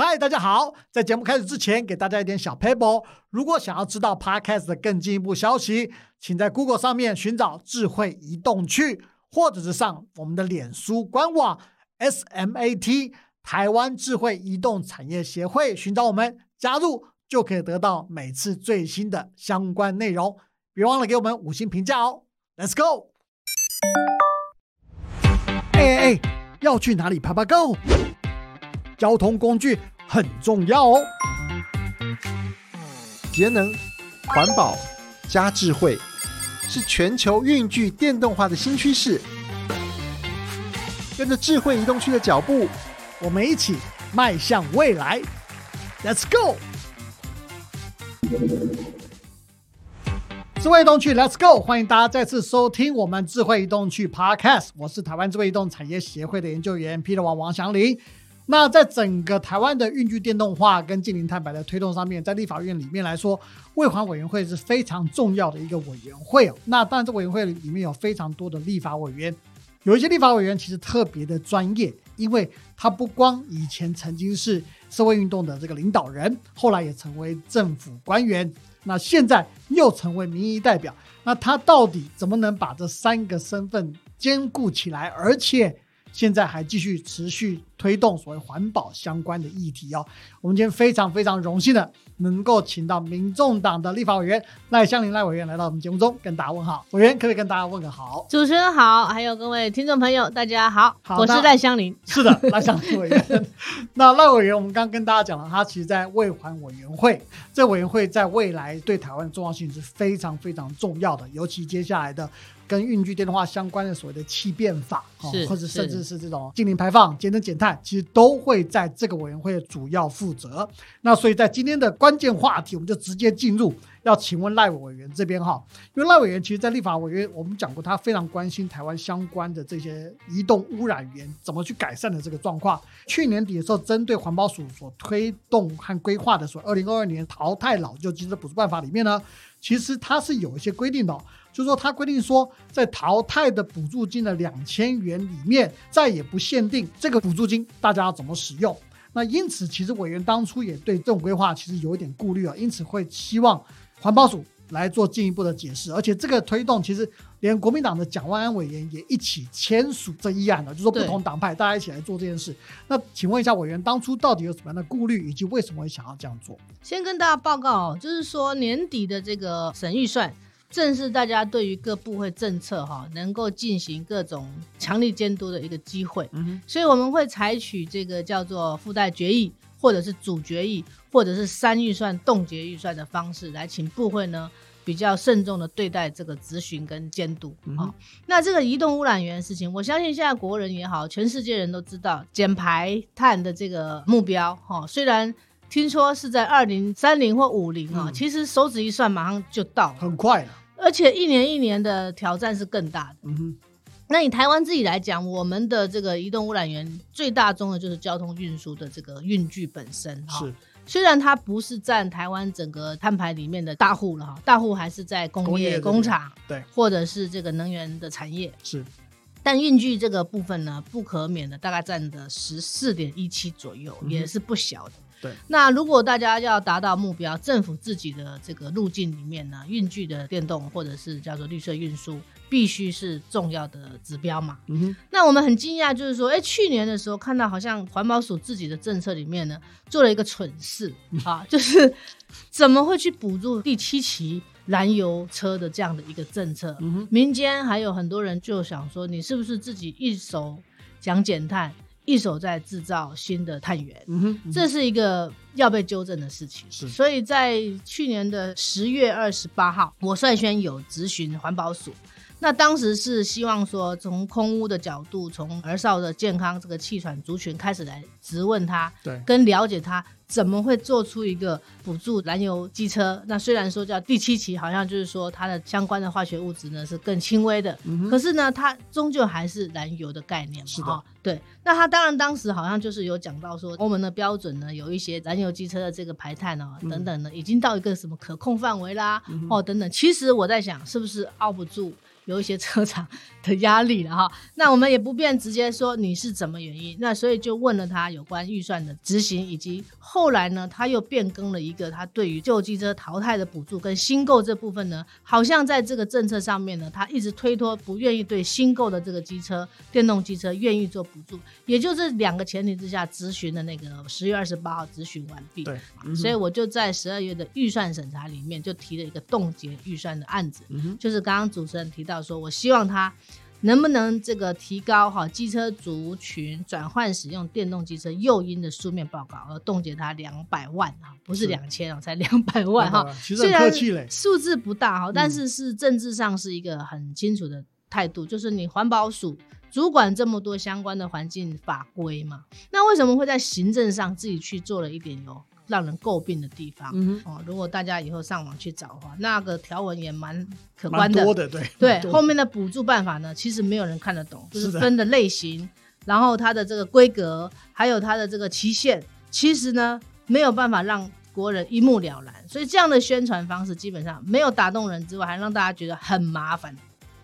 嗨，大家好！在节目开始之前，给大家一点小 paper。如果想要知道 Podcast 的更进一步消息，请在 Google 上面寻找“智慧移动去”，或者是上我们的脸书官网 SMAT 台湾智慧移动产业协会，寻找我们加入，就可以得到每次最新的相关内容。别忘了给我们五星评价哦！Let's go！哎哎哎，要去哪里爬爬 Go？交通工具很重要哦，节能、环保加智慧是全球运具电动化的新趋势。跟着智慧移动区的脚步，我们一起迈向未来。Let's go！智慧移动区，Let's go！欢迎大家再次收听我们智慧移动区 Podcast。我是台湾智慧移动产业协会的研究员 Peter 王王祥林。那在整个台湾的运具电动化跟近零碳排的推动上面，在立法院里面来说，卫环委员会是非常重要的一个委员会。那当然，这委员会里面有非常多的立法委员，有一些立法委员其实特别的专业，因为他不光以前曾经是社会运动的这个领导人，后来也成为政府官员，那现在又成为民意代表。那他到底怎么能把这三个身份兼顾起来，而且？现在还继续持续推动所谓环保相关的议题哦。我们今天非常非常荣幸的能够请到民众党的立法委员赖香林赖委员来到我们节目中跟大家问好。委员可不可以跟大家问个好？主持人好，还有各位听众朋友，大家好，我是赖香林。是的，赖香林委员。那赖委员，我们刚刚跟大家讲了，他其实在卫环委员会，这委员会在未来对台湾的重要性是非常非常重要的，尤其接下来的。跟运具电动化相关的所谓的气变法，或者甚至是这种净零排放、节能减碳，其实都会在这个委员会主要负责。那所以在今天的关键话题，我们就直接进入，要请问赖委员这边哈，因为赖委员其实，在立法委员我们讲过，他非常关心台湾相关的这些移动污染源怎么去改善的这个状况。去年底的时候，针对环保署所推动和规划的所二零二二年淘汰老旧机车补助办法里面呢，其实它是有一些规定的。就是说，他规定说，在淘汰的补助金的两千元里面，再也不限定这个补助金大家要怎么使用。那因此，其实委员当初也对这种规划其实有一点顾虑啊，因此会希望环保署来做进一步的解释。而且，这个推动其实连国民党的蒋万安委员也一起签署这议案了，就说不同党派大家一起来做这件事。那请问一下委员，当初到底有什么样的顾虑，以及为什么会想要这样做？先跟大家报告，就是说年底的这个省预算。正是大家对于各部会政策哈能够进行各种强力监督的一个机会，所以我们会采取这个叫做附带决议，或者是主决议，或者是三预算冻结预算的方式来请部会呢比较慎重的对待这个咨询跟监督。啊。那这个移动污染源的事情，我相信现在国人也好，全世界人都知道减排碳的这个目标哈，虽然听说是在二零三零或五零啊，其实手指一算马上就到，很快了。而且一年一年的挑战是更大的。嗯哼，那以台湾自己来讲，我们的这个移动污染源最大宗的就是交通运输的这个运具本身。是，虽然它不是占台湾整个碳排里面的大户了哈，大户还是在工业工厂，对，或者是这个能源的产业。是，但运具这个部分呢，不可免的大概占的十四点一七左右，也是不小的。对，那如果大家要达到目标，政府自己的这个路径里面呢，运具的电动或者是叫做绿色运输，必须是重要的指标嘛。嗯哼。那我们很惊讶，就是说，哎，去年的时候看到好像环保署自己的政策里面呢，做了一个蠢事啊，就是怎么会去补助第七期燃油车的这样的一个政策？嗯哼。民间还有很多人就想说，你是不是自己一手讲减碳？一手在制造新的碳源，这是一个要被纠正的事情。是，所以在去年的十月二十八号，我率先有咨询环保署。那当时是希望说，从空屋的角度，从儿少的健康这个气喘族群开始来质问他，对，跟了解他怎么会做出一个辅助燃油机车。那虽然说叫第七期，好像就是说它的相关的化学物质呢是更轻微的，可是呢，它终究还是燃油的概念嘛，是的，对。那他当然当时好像就是有讲到说，欧盟的标准呢，有一些燃油机车的这个排碳哦等等的，已经到一个什么可控范围啦，哦等等。其实我在想，是不是熬不住？有一些车厂的压力了哈。那我们也不便直接说你是怎么原因，那所以就问了他有关预算的执行，以及后来呢，他又变更了一个他对于旧机车淘汰的补助跟新购这部分呢，好像在这个政策上面呢，他一直推脱，不愿意对新购的这个机车、电动机车愿意做补助，也就是两个前提之下咨询的那个十月二十八号咨询完毕，对，所以我就在十二月的预算审查里面就提了一个冻结预算的案子，就是刚刚主持人提到说，我希望他能不能这个提高哈机车族群转换使用电动机车诱因的书面报告，而冻结他两百万啊，不是是。两千哦，才两百万哈。其实很虽然客气嘞，数字不大哈，但是是政治上是一个很清楚的态度，就是你环保署主管这么多相关的环境法规嘛，那为什么会在行政上自己去做了一点有让人诟病的地方？嗯哦，如果大家以后上网去找的话，那个条文也蛮可哼，观的。蛮多的，对对后面的补助办法呢，其实没有人看得懂，就是分的类型，然后它的这个规格，还有它的这个期限，其实呢没有办法让国人一目了然。所以这样的宣传方式基本上没有打动人之外，还让大家觉得很麻烦，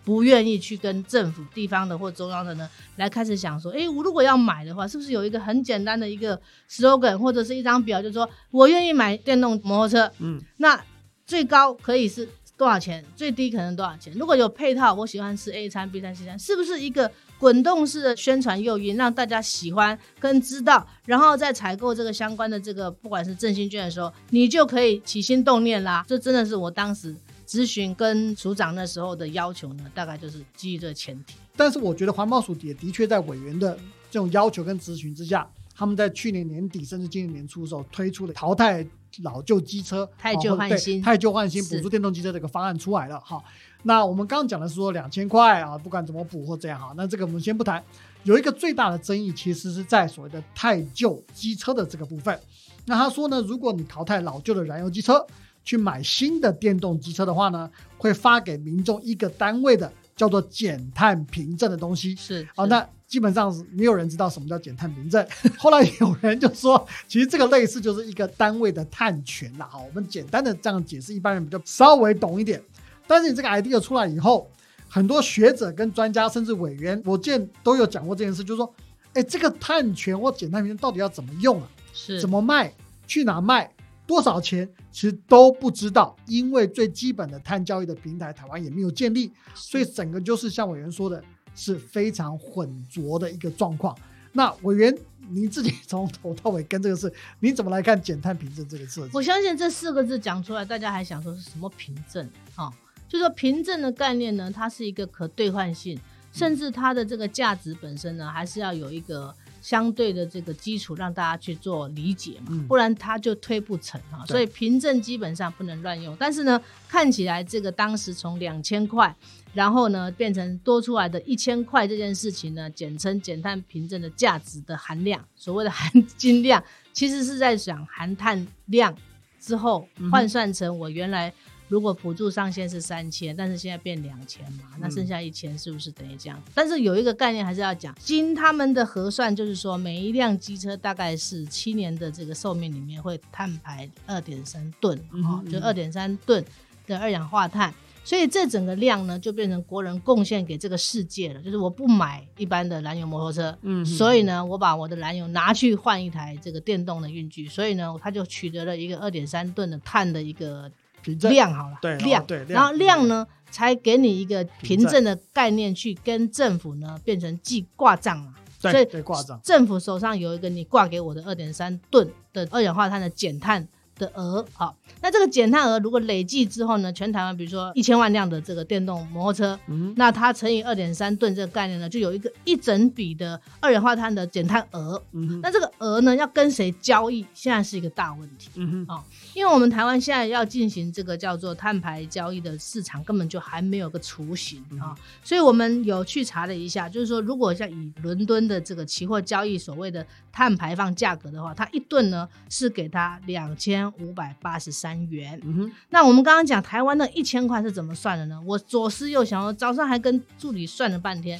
不愿意去跟政府、地方的或中央的呢来开始想说，诶，我如果要买的话，是不是有一个很简单的一个 slogan 或者是一张表，就是说我愿意买电动摩托车，嗯，那最高可以是多少钱？最低可能多少钱？如果有配套，我喜欢吃 A 餐、B 餐、C 餐，是不是一个滚动式的宣传诱因，让大家喜欢跟知道，然后在采购这个相关的这个不管是振兴券的时候，你就可以起心动念啦。这真的是我当时咨询跟署长那时候的要求呢，大概就是基于这个前提。但是我觉得环保署也的确在委员的这种要求跟咨询之下，他们在去年年底甚至今年年初的时候推出了淘汰老旧机车、汰旧换新汰旧换新补助电动机车这个方案出来了。哈，那我们刚刚讲的是说两千块啊，不管怎么补或这样哈，那这个我们先不谈。有一个最大的争议，其实是在所谓的汰旧机车的这个部分。那他说呢，如果你淘汰老旧的燃油机车，去买新的电动机车的话呢，会发给民众一个单位的叫做减碳凭证的东西。是好，是那基本上是没有人知道什么叫减碳凭证。后来有人就说，其实这个类似就是一个单位的碳权啦。好，我们简单的这样解释，一般人比较稍微懂一点。但是你这个 idea 出来以后，很多学者跟专家甚至委员，我见都有讲过这件事，就是说，哎，这个碳权或减碳凭证到底要怎么用啊？是怎么卖？去哪卖？多少钱？其实都不知道，因为最基本的碳交易的平台，台湾也没有建立，所以整个就是像委员说的，是非常混浊的一个状况。那委员，您自己从头到尾跟这个事，你怎么来看减碳凭证这个事？我相信这四个字讲出来，大家还想说是什么凭证啊？就说凭证的概念呢，它是一个可兑换性，甚至它的这个价值本身呢，还是要有一个相对的这个基础，让大家去做理解嘛，嗯不然它就推不成啊。所以凭证基本上不能乱用。但是呢，看起来这个当时从两千块，然后呢变成多出来的一千块这件事情呢，简称减碳凭证的价值的含量，所谓的含金量，其实是在讲含碳量之后换算成我原来如果补助上限是三千，但是现在变两千嘛，嗯那剩下一千是不是等于这样？但是有一个概念还是要讲，经他们的核算，就是说每一辆机车大概是七年的这个寿命里面会碳排二点三吨，哦，就二点三吨的二氧化碳。所以这整个量呢，就变成国人贡献给这个世界了。就是我不买一般的燃油摩托车，嗯所以呢，我把我的燃油拿去换一台这个电动的运具，所以呢，他就取得了一个二点三吨的碳的一个量好了，对哦量，对量然后量呢，才给你一个凭凭证证的概念去跟政府呢变成记挂账嘛。所以对挂账，政府手上有一个你挂给我的二点三吨的二氧化碳的减碳的额，好，那这个减碳额如果累计之后呢，全台湾比如说一千万辆的这个电动摩托车，嗯那它乘以二点三吨这个概念呢，就有一个一整笔的二氧化碳的减碳额。那这个额呢，要跟谁交易，现在是一个大问题。嗯哼因为我们台湾现在要进行这个叫做碳排交易的市场，根本就还没有个雏形啊，所以我们有去查了一下，就是说，如果像以伦敦的这个期货交易所谓的碳排放价格的话，它一吨呢是给它两千五百八十三元。嗯哼那我们刚刚讲台湾的一千块是怎么算的呢？我左思右想，我早上还跟助理算了半天，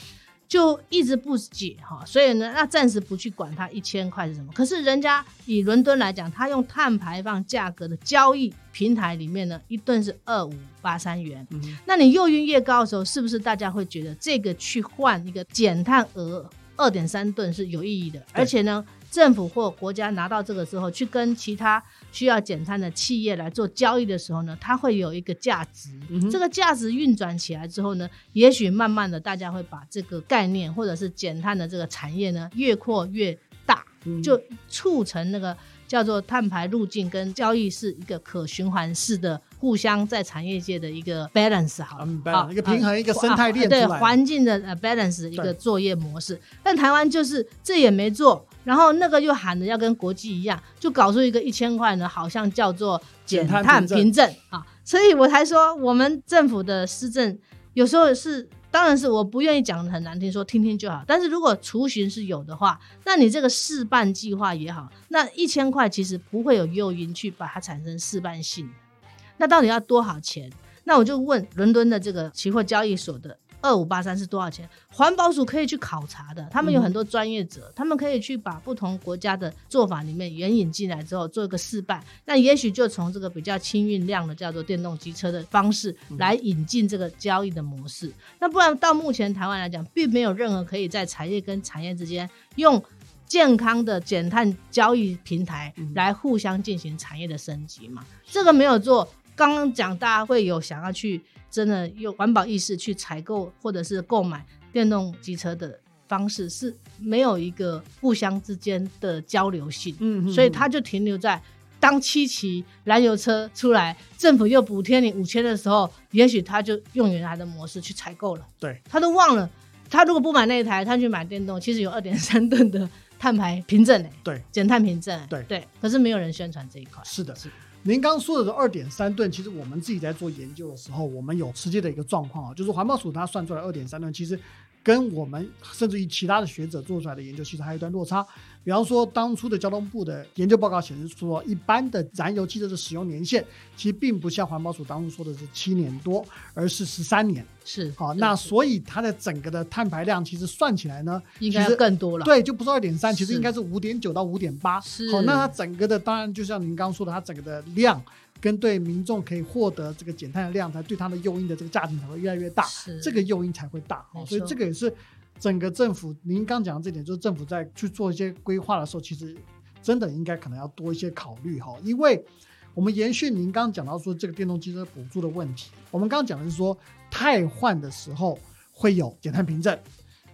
就一直不解哈，所以呢，那暂时不去管它一千块是什么。可是人家以伦敦来讲，它用碳排放价格的交易平台里面呢，一吨是二五八三元。那你诱因越高的时候，是不是大家会觉得这个去换一个减碳额二点三吨是有意义的？而且呢？政府或国家拿到这个之后，去跟其他需要减碳的企业来做交易的时候呢，它会有一个价值。这个价值运转起来之后呢，也许慢慢的大家会把这个概念或者是减碳的这个产业呢越扩越大，就促成那个。叫做碳排路径跟交易是一个可循环式的，互相在产业界的一个 balance 好，好一个平衡，一个生态链对环境的呃 balance 一个作业模式。但台湾就是这也没做，然后那个又喊着要跟国际一样，就搞出一个一千块呢，好像叫做减碳凭证啊，所以我才说我们政府的施政有时候是。当然是我不愿意讲的很难听，说听听就好。但是如果雏形是有的话，那你这个试办计划也好，那一千块其实不会有诱因去把它产生试办性。那到底要多少钱？那我就问伦敦的这个期货交易所的。二五八三是多少钱？环保署可以去考察的，他们有很多专业者，他们可以去把不同国家的做法里面援引进来之后做一个示范。那也许就从这个比较轻运量的叫做电动机车的方式来引进这个交易的模式。那不然到目前台湾来讲，并没有任何可以在产业跟产业之间用健康的减碳交易平台来互相进行产业的升级嘛？这个没有做。刚刚讲大家会有想要去。真的有环保意识去采购或者是购买电动机车的方式是没有一个互相之间的交流性，嗯，所以它就停留在当七期燃油车出来，政府又补贴你五千的时候，也许他就用原来的模式去采购了，对，他都忘了，他如果不买那一台，他去买电动，其实有二点三吨的碳排凭证诶，对，减碳凭证，对。对，可是没有人宣传这一块，是的，是。您刚说的这二点三吨，其实我们自己在做研究的时候，我们有实际的一个状况啊，就是环保署它算出来二点三吨，其实。跟我们甚至于其他的学者做出来的研究，其实还有一段落差。比方说，当初的交通部的研究报告显示说，一般的燃油汽车的使用年限，其实并不像环保署当初说的是七年多，而是十三年。是好，那所以它的整个的碳排量其实算起来呢，应该更多了。对，就不是二点三，其实应该是五点九到五点八。是好，那它整个的当然就像您刚刚说的，它整个的量。跟对民众可以获得这个减碳的量，才对它的诱因的这个价值才会越来越大，这个诱因才会大所以这个也是整个政府，您刚讲的这点，就是政府在去做一些规划的时候，其实真的应该可能要多一些考虑哈。因为我们延续您刚刚讲到说这个电动机车补助的问题，我们刚刚讲的是说汰换的时候会有减碳凭证，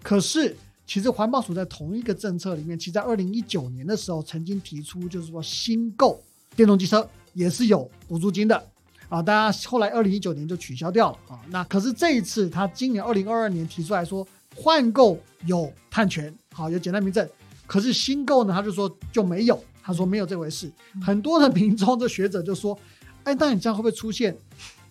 可是其实环保署在同一个政策里面，其实在二零一九年的时候曾经提出，就是说新购电动机车。也是有补助金的啊，大家后来二零一九年就取消掉了啊。那可是这一次，他今年二零二二年提出来说，换购有碳权，好有减碳凭证，可是新购呢，他就说就没有，他说没有这回事。很多的民众的学者就说，哎，那你这样会不会出现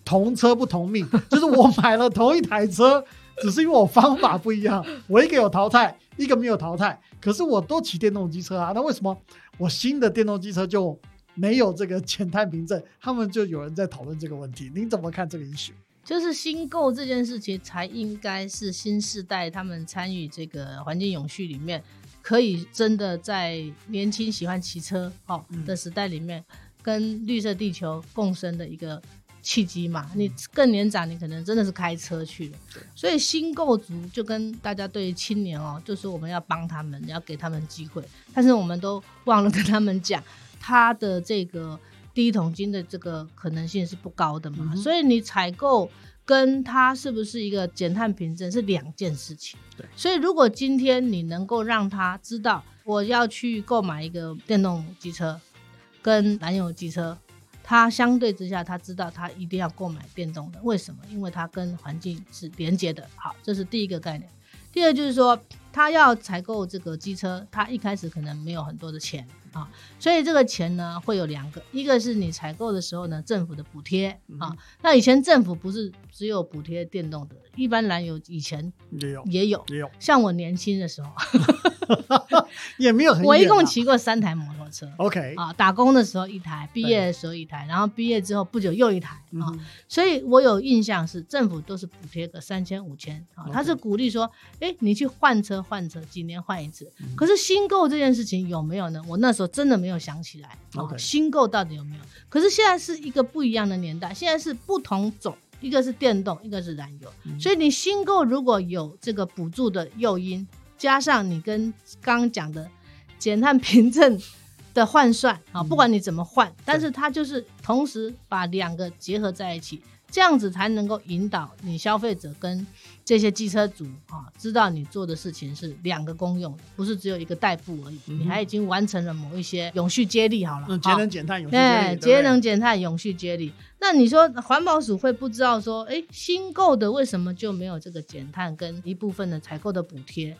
同车不同命？就是我买了同一台车，只是因为我方法不一样，我一个有淘汰，一个没有淘汰，可是我都骑电动机车啊，那为什么我新的电动机车就？没有这个减碳凭证，他们就有人在讨论这个问题。您怎么看这个 issue？就是新购这件事情，才应该是新时代他们参与这个环境永续里面，可以真的在年轻喜欢骑车哦的时代里面，跟绿色地球共生的一个契机嘛。你更年长，你可能真的是开车去了。所以新购族就跟大家对青年哦，就是我们要帮他们，要给他们机会，但是我们都忘了跟他们讲。他的这个第一桶金的这个可能性是不高的嘛，所以你采购跟它是不是一个减碳凭证是两件事情。对，所以如果今天你能够让他知道我要去购买一个电动机车跟燃油机车，他相对之下他知道他一定要购买电动的，为什么？因为它跟环境是连接的。好，这是第一个概念。第二就是说，他要采购这个机车，他一开始可能没有很多的钱。啊。所以这个钱呢会有两个，一个是你采购的时候呢政府的补贴啊。那以前政府不是只有补贴电动的，一般燃油以前也有也有也有，像我年轻的时候。也没有很啊，我一共骑过三台摩托车。OK 啊，打工的时候一台，毕业的时候一台，然后毕业之后不久又一台啊，嗯所以我有印象是政府都是补贴个三千五千啊，他是鼓励说，哎，你去换车换车，几年换一次。嗯可是新购这件事情有没有呢？我那时候真的没有想起来。啊 OK 新购到底有没有？可是现在是一个不一样的年代，现在是不同种。一个是电动，一个是燃油，嗯所以你新购如果有这个补助的诱因，加上你跟刚刚讲的减碳凭证的换算啊，不管你怎么换，但是它就是同时把两个结合在一起，这样子才能够引导你消费者跟这些机车主啊，知道你做的事情是两个公用，不是只有一个代步而已，嗯你还已经完成了某一些永续接力好了，节能减碳有对，节节能减碳、永续接力。那你说环保署会不知道说，哎，新购的为什么就没有这个减碳跟一部分的采购的补贴？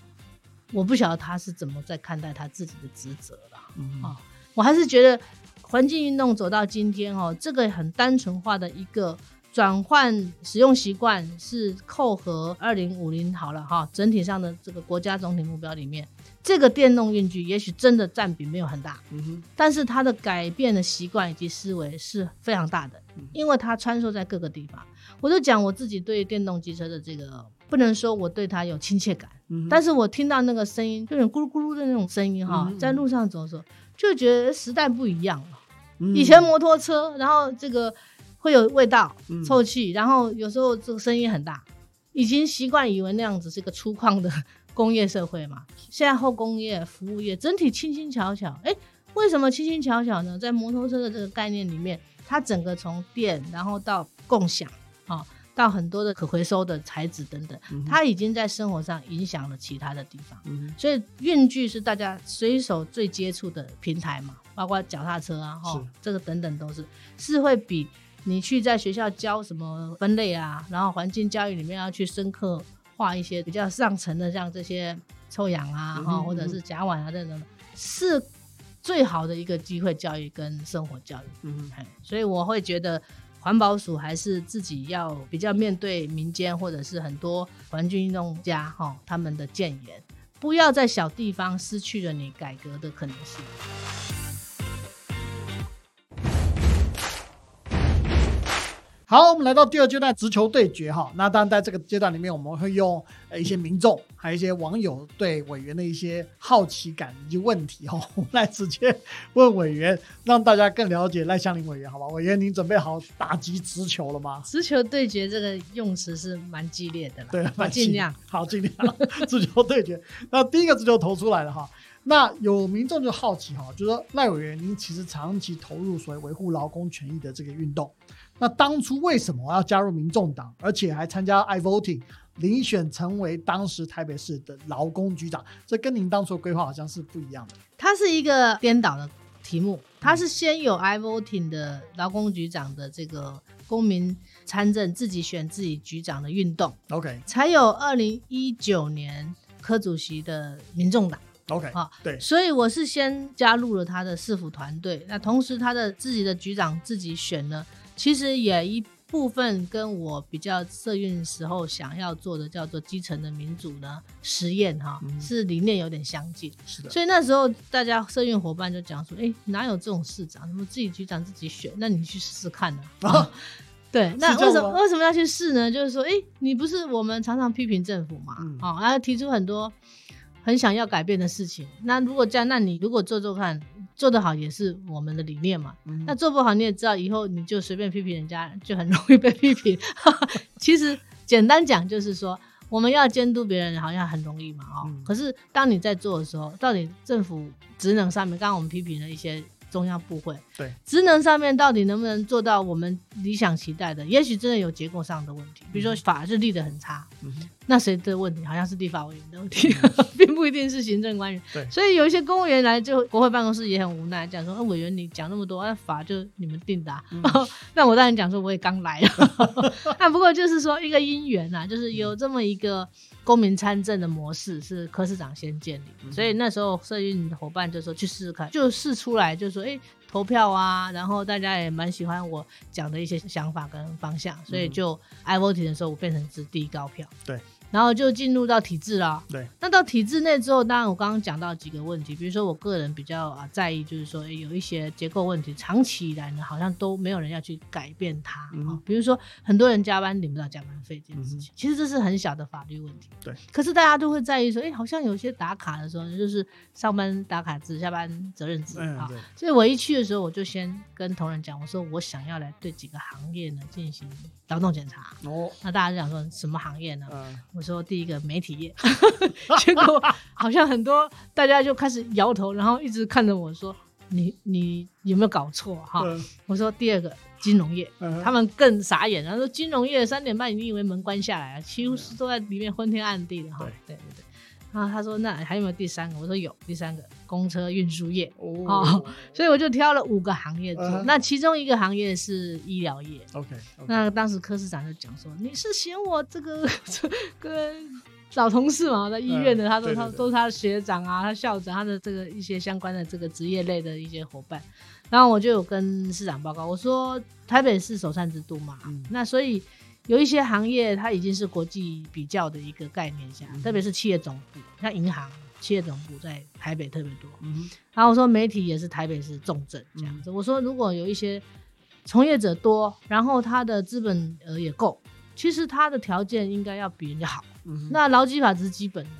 我不晓得他是怎么在看待他自己的职责了。嗯啊我还是觉得环境运动走到今天哦，这个很单纯化的一个转换使用习惯是扣合二零五零好了哈，整体上的这个国家总体目标里面，这个电动运具也许真的占比没有很大，嗯哼，但是它的改变的习惯以及思维是非常大的，因为它穿梭在各个地方。我就讲我自己对电动机车的这个，不能说我对它有亲切感，嗯但是我听到那个声音，就有点咕噜咕噜的那种声音哈，嗯嗯在路上走的时候，就觉得时代不一样了。嗯。以前摩托车，然后这个会有味道、嗯臭气，然后有时候这个声音很大，已经习惯以为那样子是一个粗犷的 工业社会嘛。现在后工业、服务业整体轻轻巧巧，哎，为什么轻轻巧巧呢？在摩托车的这个概念里面，它整个从电，然后到共享啊、到很多的可回收的材质等等，它已经在生活上影响了其他的地方。嗯所以运具是大家随手最接触的平台嘛，包括脚踏车啊，哈是，这个等等都是是会比你去在学校教什么分类啊，然后环境教育里面要去深刻化一些比较上层的，像这些臭氧啊，哈、或者是甲烷啊等等，是最好的一个机会教育跟生活教育。嗯所以我会觉得环保署还是自己要比较面对民间或者是很多环境运动家哈、他们的谏言，不要在小地方失去了你改革的可能性。好，我们来到第二阶段直球对决哈。那当然，在这个阶段里面，我们会用呃一些民众还有一些网友对委员的一些好奇感以及问题哈，我们来直接问委员，让大家更了解赖香林委员，好吧？委员，您准备好打击直球了吗？直球对决这个用词是蛮激烈的啦，对，我蛮尽量。好，尽量 直球对决。那第一个直球投出来了哈。那有民众就好奇哈，就说赖委员，您其实长期投入所谓维护劳工权益的这个运动，那当初为什么要加入民众党，而且还参加 i voting 遴选成为当时台北市的劳工局长？这跟您当初的规划好像是不一样的。它是一个颠倒的题目，它是先有 i voting 的劳工局长的这个公民参政自己选自己局长的运动，OK 才有二零一九年柯主席的民众党。OK，好对，所以我是先加入了他的市府团队，那同时他的自己的局长自己选呢，其实也一部分跟我比较社运时候想要做的叫做基层的民主呢实验哈，嗯是理念有点相近。是的，所以那时候大家社运伙伴就讲说，哎、哪有这种市长，什么自己局长自己选，那你去试试看呢、啊 对，那为什么为什么要去试呢？就是说，哎、你不是我们常常批评政府嘛，嗯哦，然后提出很多很想要改变的事情。那如果这样，那你如果做做看，做得好也是我们的理念嘛。嗯那做不好，你也知道，以后你就随便批评人家，就很容易被批评。其实简单讲就是说，我们要监督别人，好像很容易嘛，哦。嗯可是当你在做的时候，到底政府职能上面，刚刚我们批评了一些中央部会，对，职能上面到底能不能做到我们理想期待的？也许真的有结构上的问题，比如说法是立得很差，嗯那谁的问题？好像是立法委员的问题，并不一定是行政官员。对所以有一些公务员来，就国会办公室也很无奈，讲说：“啊，委员你讲那么多，那法就你们定的、啊。那我当然讲说，我也刚来啊。那不过就是说一个因缘啊、就是有这么一个公民参政的模式是柯市长先建立，所以那时候社运伙伴就说去试试看，就试出来就说，哎、投票啊，然后大家也蛮喜欢我讲的一些想法跟方向，所以就 i voting 的时候，我变成是第一高票。对。然后就进入到体制了。对，那到体制内之后，当然我刚刚讲到几个问题，比如说我个人比较啊在意，就是说诶有一些结构问题，长期以来呢，好像都没有人要去改变它啊、嗯比如说很多人加班领不到加班费这件事情，其实这是很小的法律问题。对，可是大家都会在意说，哎、好像有些打卡的时候，就是上班打卡制，下班责任制啊。嗯对，所以我一去的时候，我就先跟同仁讲，我说我想要来对几个行业呢进行劳动检查。哦，那大家就想说什么行业呢？说第一个媒体业，结果好像很多大家就开始摇头，然后一直看着我说：“你你有没有搞错哈？”嗯我说第二个金融业，嗯他们更傻眼，然后说金融业三点半，你以为门关下来了？几乎是都在里面昏天暗地的哈。对对对。然后他说：“那还有没有第三个？”我说：“有，第三个公车运输业。”哦所以我就挑了五个行业做。嗯那其中一个行业是医疗业。，OK，那当时柯市长就讲说：“你是嫌我这个这跟老同事嘛，在医院的，嗯他说他都是他的学长啊，他校长，他的这个一些相关的这个职业类的一些伙伴。然后我就有跟市长报告，我说台北是首善之都嘛，嗯那所以有一些行业它已经是国际比较的一个概念下，嗯特别是企业总部，像银行企业总部在台北特别多。嗯然后我说媒体也是台北市重镇这样子。我说如果有一些从业者多，然后他的资本额也够，其实他的条件应该要比人家好。嗯，那劳基法只是基本的，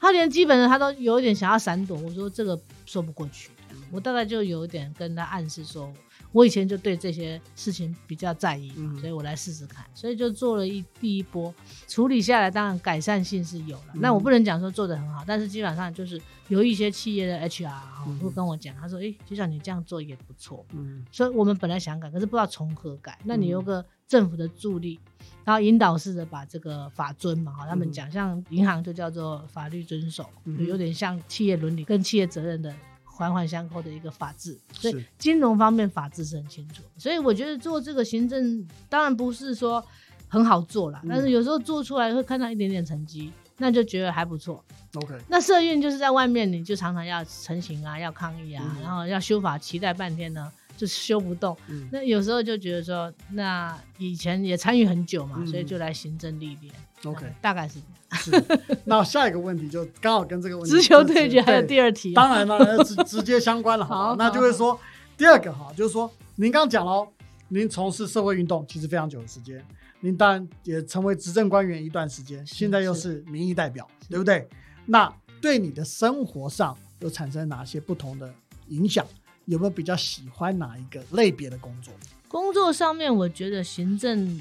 他连基本的他都有一点想要闪躲。我说这个说不过去，我大概就有一点跟他暗示说，我以前就对这些事情比较在意嘛，嗯。所以我来试试看，所以就做了一第一波。处理下来，当然改善性是有了。嗯。那我不能讲说做的很好，但是基本上就是有一些企业的 HR 啊嗯。会跟我讲，他说：“诶，就像你这样做也不错。”嗯。所以我们本来想改，可是不知道从何改。那你有个政府的助力，然后引导式的把这个法遵嘛，哈，他们讲像银行就叫做法律遵守，有点像企业伦理跟企业责任的环环相扣的一个法治。所以金融方面法治是很清楚，所以我觉得做这个行政当然不是说很好做啦，嗯但是有时候做出来会看到一点点成绩。那就觉得还不错。，OK，那社运就是在外面，你就常常要成型啊，要抗议啊，嗯然后要修法，期待半天呢，就是修不动。嗯那有时候就觉得说，那以前也参与很久嘛，嗯所以就来行政历练。OK 嗯大概是这样。是。那下一个问题就刚好跟这个问题直球对决还有第二题啊，当然了，直 直接相关了，好好，那就会说第二个哈，就是说您刚刚讲了哦，您从事社会运动其实非常久的时间，您当然也成为执政官员一段时间，现在又是民意代表，对不对？那对你的生活上有产生哪些不同的影响？有没有比较喜欢哪一个类别的工作？工作上面，我觉得行政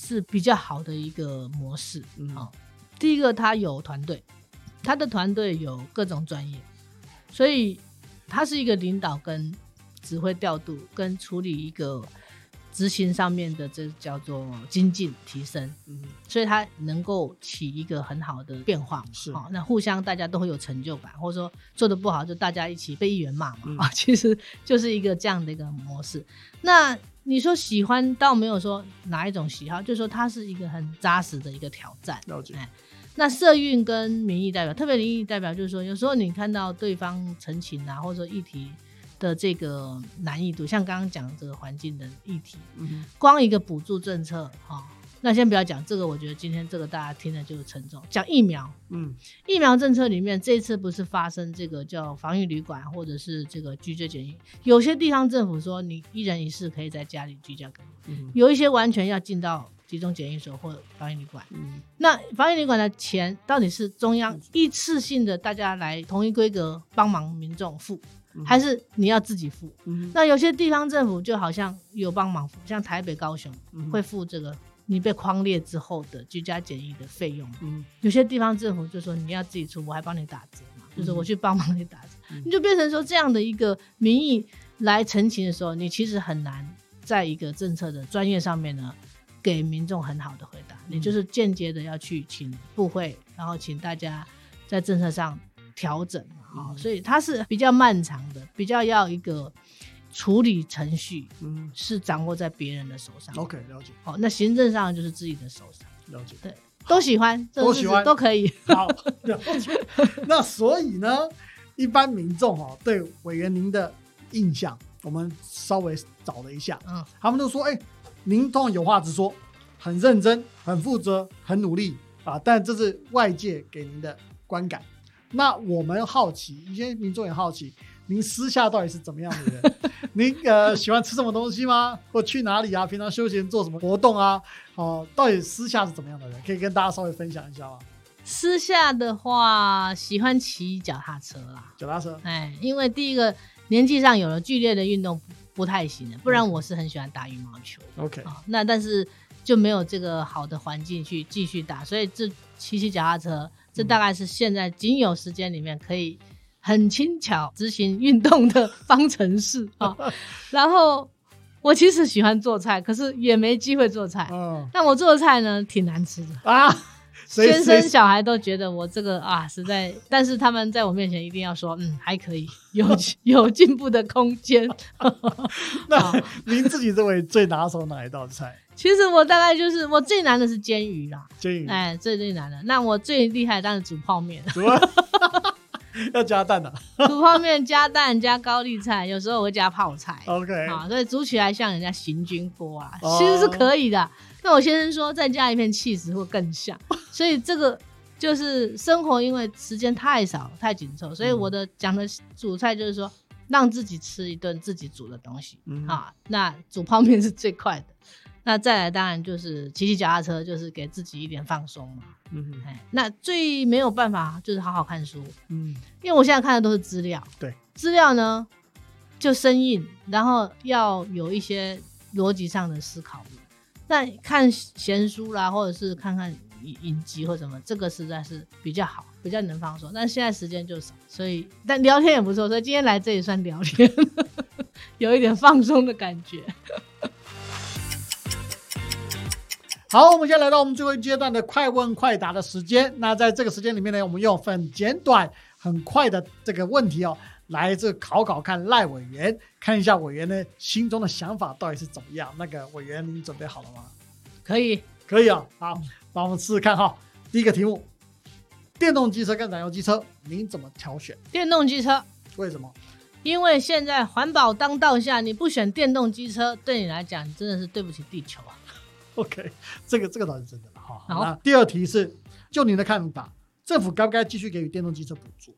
是比较好的一个模式。嗯哦、第一个他有团队，他的团队有各种专业，所以他是一个领导跟指挥调度跟处理一个执行上面的，这叫做精进提升。嗯所以他能够起一个很好的变化，是好、那互相大家都会有成就感，或者说做的不好就大家一起被议员骂嘛，嗯啊、其实就是一个这样的一个模式。那你说喜欢，倒没有说哪一种喜好，就是说它是一个很扎实的一个挑战。了解哎那社运跟民意代表，特别民意代表就是说，有时候你看到对方陈情啊，或者说议题的这个难易度，像刚刚讲这个环境的议题，嗯光一个补助政策哈、那先不要讲这个，我觉得今天这个大家听的就是沉重。讲疫苗，嗯疫苗政策里面，这次不是发生这个叫防疫旅馆或者是这个居家检疫，有些地方政府说你一人一室可以在家里居家隔离，嗯有一些完全要进到集中检疫所或防疫旅馆。嗯那防疫旅馆的钱到底是中央一次性的大家来同一规格帮忙民众付，嗯还是你要自己付？嗯那有些地方政府就好像有帮忙付，像台北、高雄嗯会付这个你被框列之后的居家检疫的费用。嗯有些地方政府就说你要自己出，我还帮你打折嘛，就是我去帮忙你打折，嗯你就变成说这样的一个民意来澄清的时候，你其实很难在一个政策的专业上面呢给民众很好的回答，嗯你就是间接的要去请部会，然后请大家在政策上调整嘛，啊、嗯所以它是比较漫长的，比较要一个处理程序嗯是掌握在别人的手上。，OK，了解好、那行政上就是自己的手上，了解。对都喜欢，都喜欢都可以。好，了解。那所以呢，一般民众哦对委员您的印象，我们稍微找了一下，嗯，他们都说，哎、您通常有话直说，很认真、很负责、很努力啊。但这是外界给您的观感。那我们好奇，一些民众也好奇，您私下到底是怎么样的人？您呃喜欢吃什么东西吗？或去哪里啊？平常休闲做什么活动啊？哦、到底私下是怎么样的人？可以跟大家稍微分享一下吗？私下的话，喜欢骑脚踏车啦。脚踏车，哎，因为第一个年纪上有了剧烈的运动不不太行了，不然我是很喜欢打羽毛球 OK，啊、那但是就没有这个好的环境去继续打，所以这骑骑脚踏车，这大概是现在仅有时间里面可以很轻巧执行运动的方程式啊。然后我其实喜欢做菜，可是也没机会做菜。嗯但我做的菜呢，挺难吃的。啊，先生小孩都觉得我这个啊实在，但是他们在我面前一定要说，嗯，还可以，有 有进步的空间。那您自己认为最拿手哪一道菜？其实我大概就是我最难的是煎鱼啦，煎鱼，哎，最最难的。那我最厉害当然煮泡面，怎么 要加蛋 的煮泡面加蛋加高丽菜，有时候我会加泡菜。？OK，啊，所以煮起来像人家行军锅啊，哦其实是可以的。那我先生说再加一片气势会更像，所以这个就是生活，因为时间太少太紧凑，所以嗯我的讲的主菜就是说让自己吃一顿自己煮的东西、嗯啊。那煮泡面是最快的，那再来当然就是骑骑脚踏车，就是给自己一点放松嘛。嗯哼哎，那最没有办法就是好好看书，嗯，因为我现在看的都是资料，对，资料呢就生硬，然后要有一些逻辑上的思考。那看闲书啦，或者是看看影影集或什么，这个实在是比较好，比较能放松。但现在时间就少，所以但聊天也不错，所以今天来这里算聊天，有一点放松的感觉。好，我们现在来到我们最后一阶段的快问快答的时间。那在这个时间里面呢，我们用很简短、很快的这个问题哦，来这考考看赖委员，看一下委员呢心中的想法到底是怎么样。那个委员，您准备好了吗？可以，可以啊，好，那我们试试看哈。第一个题目：电动机车跟燃油机车，您怎么挑选？电动机车，为什么？因为现在环保当道下，你不选电动机车，对你来讲，真的是对不起地球啊。OK，这个这个倒是真的了哈。好那第二题是，就您的看法，政府该不该继续给予电动机车补助？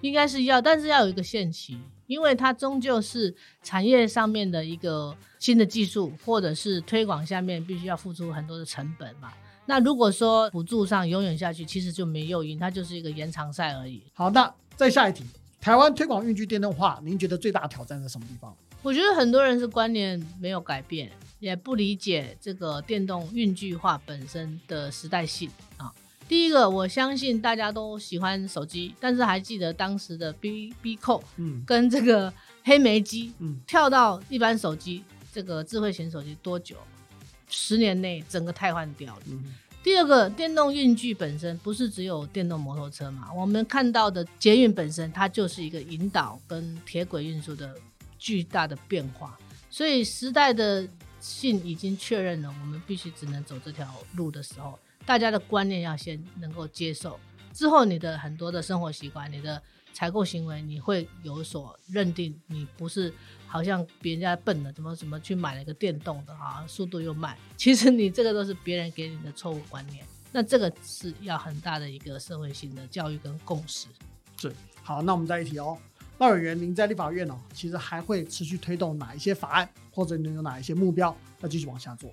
应该是要，但是要有一个限期，因为它终究是产业上面的一个新的技术，或者是推广下面必须要付出很多的成本嘛。那如果说补助上永远下去，其实就没诱因，它就是一个延长赛而已。好，那再下一题，台湾推广运具电动化，您觉得最大的挑战在什么地方？我觉得很多人是观念没有改变，也不理解这个电动运具化本身的时代性啊。第一个，我相信大家都喜欢手机，但是还记得当时的 B B 扣嗯跟这个黑莓机嗯跳到一般手机这个智慧型手机多久？十年内整个汰换掉了。嗯第二个，电动运具本身不是只有电动摩托车嘛？我们看到的捷运本身，它就是一个引导跟铁轨运输的巨大的变化，所以时代的信已经确认了，我们必须只能走这条路的时候，大家的观念要先能够接受，之后你的很多的生活习惯，你的采购行为，你会有所认定，你不是好像别人家笨的，怎么怎么去买了一个电动的啊，速度又慢，其实你这个都是别人给你的错误观念，那这个是要很大的一个社会性的教育跟共识。是。好，那我们再一题哦。赖委员，您在立法院哦，其实还会持续推动哪一些法案，或者您有哪一些目标要继续往下做？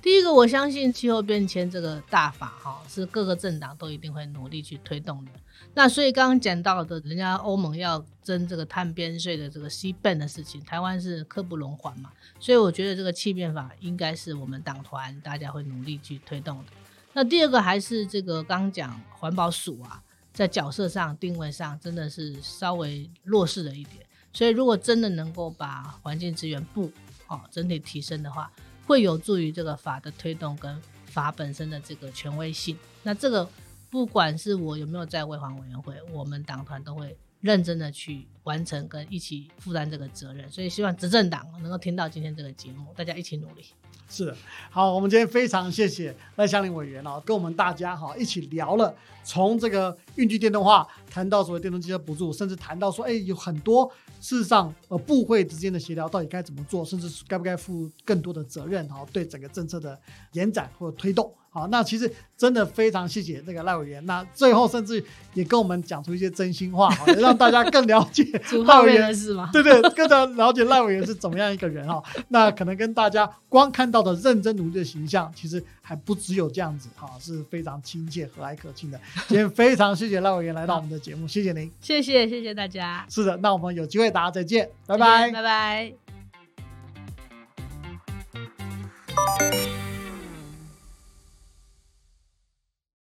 第一个，我相信气候变迁这个大法哈，是各个政党都一定会努力去推动的。那所以刚刚讲到的，人家欧盟要征这个碳边税的这个 C ban 的事情，台湾是刻不容缓嘛，所以我觉得这个气变法应该是我们党团大家会努力去推动的。那第二个还是这个刚讲环保署啊，在角色上定位上真的是稍微弱势了一点，所以如果真的能够把环境资源部哦整体提升的话，会有助于这个法的推动跟法本身的这个权威性。那这个不管是我有没有在卫环委员会，我们党团都会认真的去完成跟一起负担这个责任。所以希望执政党能够听到今天这个节目，大家一起努力。是的，好，我们今天非常谢谢赖香林委员哦，跟我们大家哈一起聊了从这个运具电动化谈到所谓电动机车补助，甚至谈到说，哎，有很多事实上呃部会之间的协调到底该怎么做，甚至该不该负更多的责任哈，对整个政策的延展或者推动。好那其实真的非常谢谢那个赖委员那最后甚至也跟我们讲出一些真心话好让大家更了解 赖委员是吗对对更加了解赖委员是怎么样一个人哈。那可能跟大家光看到的认真努力的形象其实还不只有这样子哈是非常亲切和蔼可亲的。今天非常谢谢赖委员来到我们的节目谢谢您谢谢谢谢大家。是的那我们有机会大家再见拜拜。拜拜。